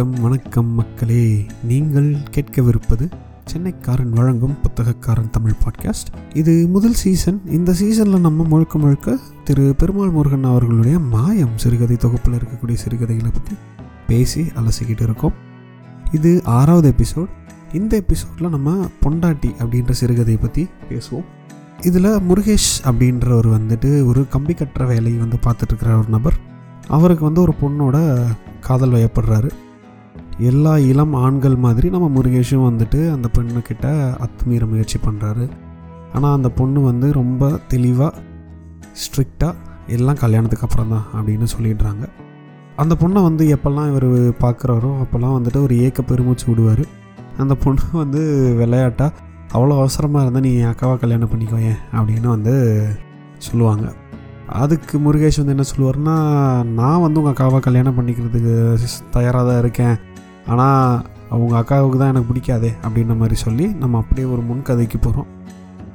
வணக்கம் வணக்கம் மக்களே. நீங்கள் கேட்கவிருப்பது சென்னைக்காரன் வழங்கும் புத்தகக்காரன் தமிழ் பாட்காஸ்ட் இது முதல் சீசன் இந்த சீசனில் நம்ம முழுக்க முழுக்க திரு பெருமாள் முருகன் அவர்களுடைய மாயம் சிறுகதை தொகுப்பில் இருக்கக்கூடிய சிறுகதைகளை பற்றி பேசி அலசிக்கிட்டு இருக்கோம். இது ஆறாவது எபிசோட் இந்த எபிசோடில் நம்ம பொண்டாட்டி அப்படின்ற சிறுகதையை பற்றி பேசுவோம். இதில் முருகேஷ் அப்படின்றவர் வந்துட்டு ஒரு கம்பி கட்டுற வேலையை வந்து பார்த்துட்ருக்கிற ஒரு நபர். அவருக்கு வந்து ஒரு பொண்ணோட காதல் வயப்படுறாரு. எல்லா இளம் ஆண்கள் மாதிரி நம்ம முருகேஷும் வந்துட்டு அந்த பெண்ணுக்கிட்ட அத்துமீற முயற்சி பண்ணுறாரு ஆனால் அந்த பொண்ணு வந்து ரொம்ப தெளிவாக ஸ்ட்ரிக்டாக எல்லாம் கல்யாணத்துக்கு அப்புறம் தான் அப்படின்னு சொல்லிடுறாங்க. அந்த பொண்ணை வந்து எப்போல்லாம் இவர் பார்க்குறாரோ அப்போல்லாம் வந்துட்டு ஒரு ஏக்க பெருமூச்சு விடுவார். அந்த பொண்ணு வந்து விளையாட்டாக அவ்வளோ அவசரமாக இருந்தால் நீ என் அக்காவை கல்யாணம் பண்ணிக்கோயேன் அப்படின்னு வந்து சொல்லுவாங்க. அதுக்கு முருகேஷ் வந்து என்ன சொல்லுவார்னா நான் வந்து உங்கள் அக்காவை கல்யாணம் பண்ணிக்கிறதுக்கு தயாராக தான் இருக்கேன். ஆனால் அவங்க அக்காவுக்கு தான் எனக்கு பிடிக்காதே அப்படின்ற மாதிரி சொல்லி நம்ம அப்படியே ஒரு முன்கதைக்கு போகிறோம்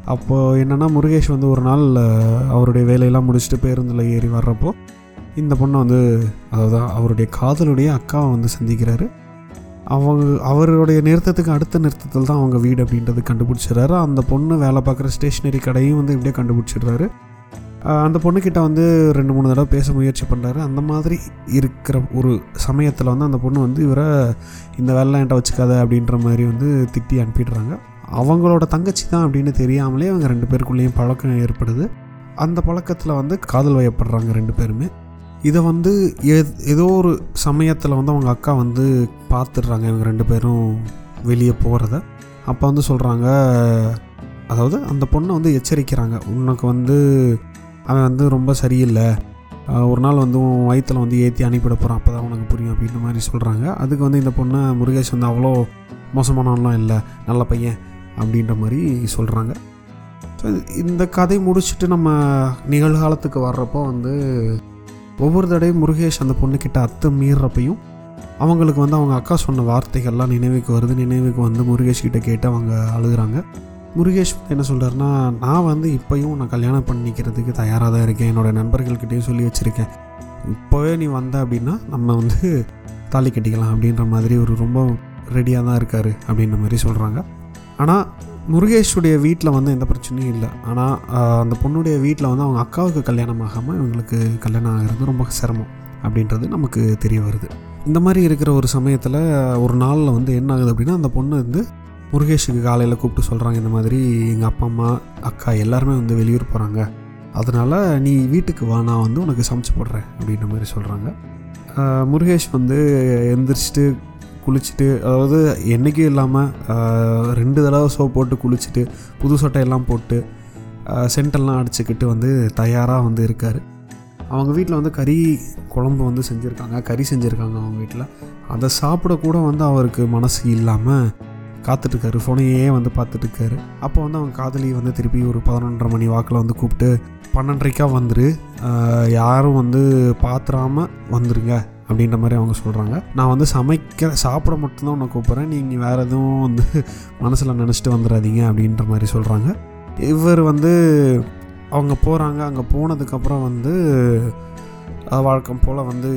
அப்போது என்னென்னா முருகேஷ் வந்து ஒரு நாள் அவருடைய வேலையெல்லாம் முடிச்சுட்டு பேருந்தில் ஏறி வர்றப்போ இந்த பொண்ணை வந்து அதாவது அவருடைய காதலுடைய அக்காவை வந்து சந்திக்கிறாரு. அவங்க அவருடைய நிறுத்தத்துக்கு அடுத்த நிறுத்தத்தில் தான் அவங்க வீடு அப்படின்றது கண்டுபிடிச்சிடுறாரு. அந்த பொண்ணு வேலை பார்க்குற ஸ்டேஷ்னரி கடையும் வந்து இப்படியே கண்டுபிடிச்சிடுறாரு. அந்த பொண்ணுக்கிட்ட வந்து ரெண்டு மூணு தடவை பேச முயற்சி பண்ணுறாரு அந்த மாதிரி இருக்கிற ஒரு சமயத்தில் வந்து அந்த பொண்ணு வந்து இவரை இந்த வேலைலாம் என்கிட்ட வச்சுக்காத அப்படின்ற மாதிரி வந்து திட்டி அனுப்பிடுறாங்க. அவங்களோட தங்கச்சி தான் அப்படின்னு தெரியாமலே அவங்க ரெண்டு பேருக்குள்ளேயும் பழக்கம் ஏற்படுது. அந்த பழக்கத்தில் வந்து காதல் வயப்படுறாங்க ரெண்டு பேருமே. இதை வந்து எத்- ஏதோ ஒரு சமயத்தில் வந்து அவங்க அக்கா வந்து பார்த்துடுறாங்க இவங்க ரெண்டு பேரும் வெளியே போகிறத அப்போ வந்து சொல்கிறாங்க அதாவது அந்த பொண்ணை வந்து எச்சரிக்கிறாங்க. உனக்கு வந்து அவன் வந்து ரொம்ப சரியில்லை. ஒரு நாள் வந்து உன் வயிற்றில் வந்து ஏற்றி அனுப்பிட போகிறான் அப்போ தான் உனக்கு புரியும் அப்படின்ற மாதிரி சொல்கிறாங்க அதுக்கு வந்து இந்த பொண்ணை முருகேஷ் வந்து அவ்வளோ மோசமானவன்லாம் இல்லை. நல்ல பையன் அப்படின்ற மாதிரி சொல்கிறாங்க ஸோ இந்த கதை முடிச்சுட்டு நம்ம நிகழ்காலத்துக்கு வர்றப்போ வந்து ஒவ்வொரு தடவையும் முருகேஷ் அந்த பொண்ணுக்கிட்ட அத்தை மீறப்பையும் அவங்களுக்கு வந்து அவங்க அக்கா சொன்ன வார்த்தைகள்லாம் நினைவுக்கு வருது. நினைவுக்கு வந்து முருகேஷ் கிட்ட கேட்டு அவங்க அழுகிறாங்க. முருகேஷ் என்ன சொல்கிறாருன்னா நான் வந்து இப்போயும் நான் கல்யாணம் பண்ணிக்கிறதுக்கு தயாராக தான் இருக்கேன். என்னோட நண்பர்கள்கிட்டயும் சொல்லி வச்சுருக்கேன். இப்போவே நீ வந்த அப்படின்னா நம்ம வந்து தாலி கட்டிக்கலாம் அப்படின்ற மாதிரி ஒரு ரொம்ப ரெடியாக தான் இருக்கார் அப்படின்ற மாதிரி சொல்கிறாங்க ஆனால் முருகேஷுடைய வீட்டில் வந்து எந்த பிரச்சனையும் இல்லை. ஆனால் அந்த பொண்ணுடைய வீட்டில் வந்து அவங்க அக்காவுக்கு கல்யாணம் ஆகாமல் இவங்களுக்கு கல்யாணம் ஆகிறது ரொம்ப சிரமம் அப்படின்றது நமக்கு தெரிய வருது. இந்த மாதிரி இருக்கிற ஒரு சமயத்தில் ஒரு நாளில் வந்து என்ன ஆகுது அப்படின்னா அந்த பொண்ணு வந்து முருகேஷுக்கு காலையில் கூப்பிட்டு சொல்கிறாங்க இந்த மாதிரி எங்கள் அப்பா அம்மா அக்கா எல்லாருமே வந்து வெளியூர் போகிறாங்க அதனால் நீ வீட்டுக்கு வா நான் வந்து உனக்கு சமைச்சு போடுறேன் அப்படின்ற மாதிரி சொல்கிறாங்க முருகேஷ் வந்து எந்திரிச்சிட்டு குளிச்சுட்டு அதாவது என்றைக்கும் இல்லாமல் ரெண்டு தடவை சோப் போட்டு குளிச்சுட்டு புது சட்டையெல்லாம் போட்டு சென்டெல்லாம் அடிச்சுக்கிட்டு வந்து தயாராக வந்து இருக்கார். அவங்க வீட்டில் வந்து கறி குழம்பு வந்து செஞ்சுருக்காங்க கறி செஞ்சுருக்காங்க அவங்க வீட்டில் அதை சாப்பிடக்கூட வந்து அவருக்கு மனசு இல்லாமல் காத்துட்ருக்காரு ஃபோனையே வந்து பார்த்துட்ருக்காரு. அப்போ வந்து அவங்க காதலி வந்து திருப்பி ஒரு பதினொன்றரை மணி வாக்கில் வந்து கூப்பிட்டு பன்னெண்டரைக்கா வந்துரு. யாரும் வந்து பாத்திராம வந்துருங்க அப்படின்ற மாதிரி அவங்க சொல்கிறாங்க நான் வந்து சமைக்க சாப்பிட மட்டும்தான் உன்னை கூப்பிட்றேன். நீங்கள் வேறு எதுவும் வந்து மனசில் நினச்சிட்டு வந்துடாதீங்க அப்படின்ற மாதிரி சொல்கிறாங்க இவர் வந்து அவங்க போகிறாங்க அங்கே போனதுக்கப்புறம் வந்து வழக்கம் போல் வந்து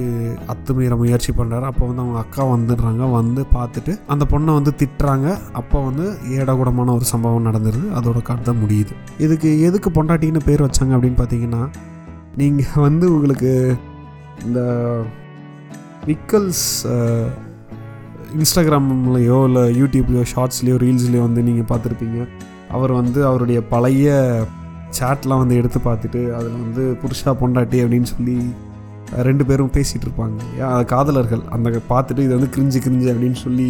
அத்துமீற முயற்சி பண்ணுறாரு அப்போ வந்து அவங்க அக்கா வந்துடுறாங்க. வந்து பார்த்துட்டு அந்த பொண்ணை வந்து திட்டுறாங்க. அப்போ வந்து ஏடகுடமான ஒரு சம்பவம் நடந்துருது. அதோட கதை முடியுது. இதுக்கு எதுக்கு பொண்டாட்டின்னு பேர் வச்சாங்க அப்படின்னு பார்த்தீங்கன்னா நீங்கள் வந்து உங்களுக்கு இந்த விக்கல்ஸ் இன்ஸ்டாகிராம்லேயோ இல்லை யூடியூப்லேயோ ஷார்ட்ஸ்லேயோ ரீல்ஸ்லேயோ வந்து நீங்கள் பார்த்துருப்பீங்க. அவர் வந்து அவருடைய பழைய சேட்லாம் வந்து எடுத்து பார்த்துட்டு அதில் வந்து புருஷா பொண்டாட்டி அப்படின்னு சொல்லி ரெண்டு பேரும் பேசிகிட்டு இருப்பாங்க இல்லையா காதலர்கள். அந்த பார்த்துட்டு இது வந்து கிரிஞ்சு கிரிஞ்சு அப்படின்னு சொல்லி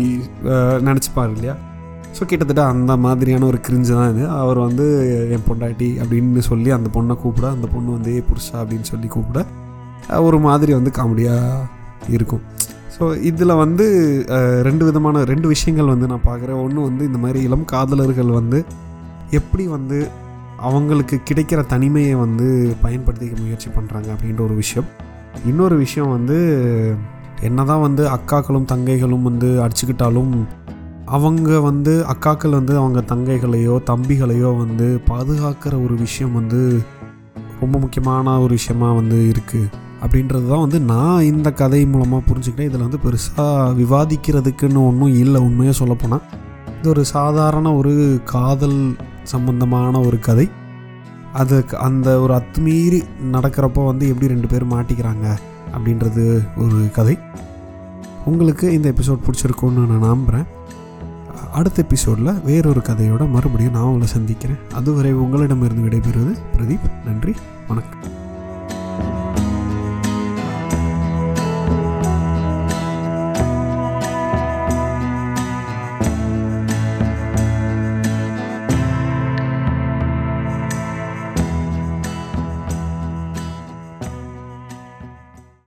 நினச்சிப்பார் நினச்சிப்பாரு இல்லையா? ஸோ கிட்டத்தட்ட அந்த மாதிரியான ஒரு கிரிஞ்சு தான் இது. அவர் வந்து என் பொண்டாட்டி அப்படின்னு சொல்லி அந்த பொண்ணை கூப்பிட அந்த பொண்ணு வந்து ஏ புருஷா அப்படின்னு சொல்லி கூப்பிட ஒரு மாதிரி வந்து காமெடியாக இருக்கும். ஸோ இதில் வந்து ரெண்டு விதமான ரெண்டு விஷயங்கள் வந்து நான் பார்க்குறேன். ஒன்று வந்து இந்த மாதிரி இளம் காதலர்கள் வந்து எப்படி வந்து அவங்களுக்கு கிடைக்கிற தனிமையை வந்து பயன்படுத்திக்க முயற்சி பண்ணுறாங்க அப்படின்ற ஒரு விஷயம். இன்னொரு விஷயம் வந்து என்னதான் வந்து அக்காக்களும் தங்கைகளும் வந்து அடிச்சுக்கிட்டாலும் அவங்க வந்து அக்காக்கள் வந்து அவங்க தங்கைகளையோ தம்பிகளையோ வந்து பாதுகாக்கிற ஒரு விஷயம் வந்து ரொம்ப முக்கியமான ஒரு விஷயமா வந்து இருக்குது அப்படின்றது தான் வந்து நான் இந்த கதை மூலமாக புரிஞ்சுக்கிட்டேன். இதில் வந்து பெருசாக விவாதிக்கிறதுக்குன்னு ஒன்றும் இல்லை உண்மையாக சொல்லப்போனால் இது ஒரு சாதாரண ஒரு காதல் சம்பந்தமான ஒரு கதை. அது அந்த ஒரு அத்துமீறி நடக்கிறப்போ வந்து எப்படி ரெண்டு பேரும் மாட்டிக்கிறாங்க அப்படின்றது ஒரு கதை. உங்களுக்கு இந்த எபிசோட் பிடிச்சிருக்குன்னு நான் நம்புகிறேன் அடுத்த எபிசோடில் வேறொரு கதையோட மறுபடியும் நான் உங்களை சந்திக்கிறேன். அதுவரை உங்களிடமிருந்து விடைபெறுவது பிரதீப். நன்றி. வணக்கம்.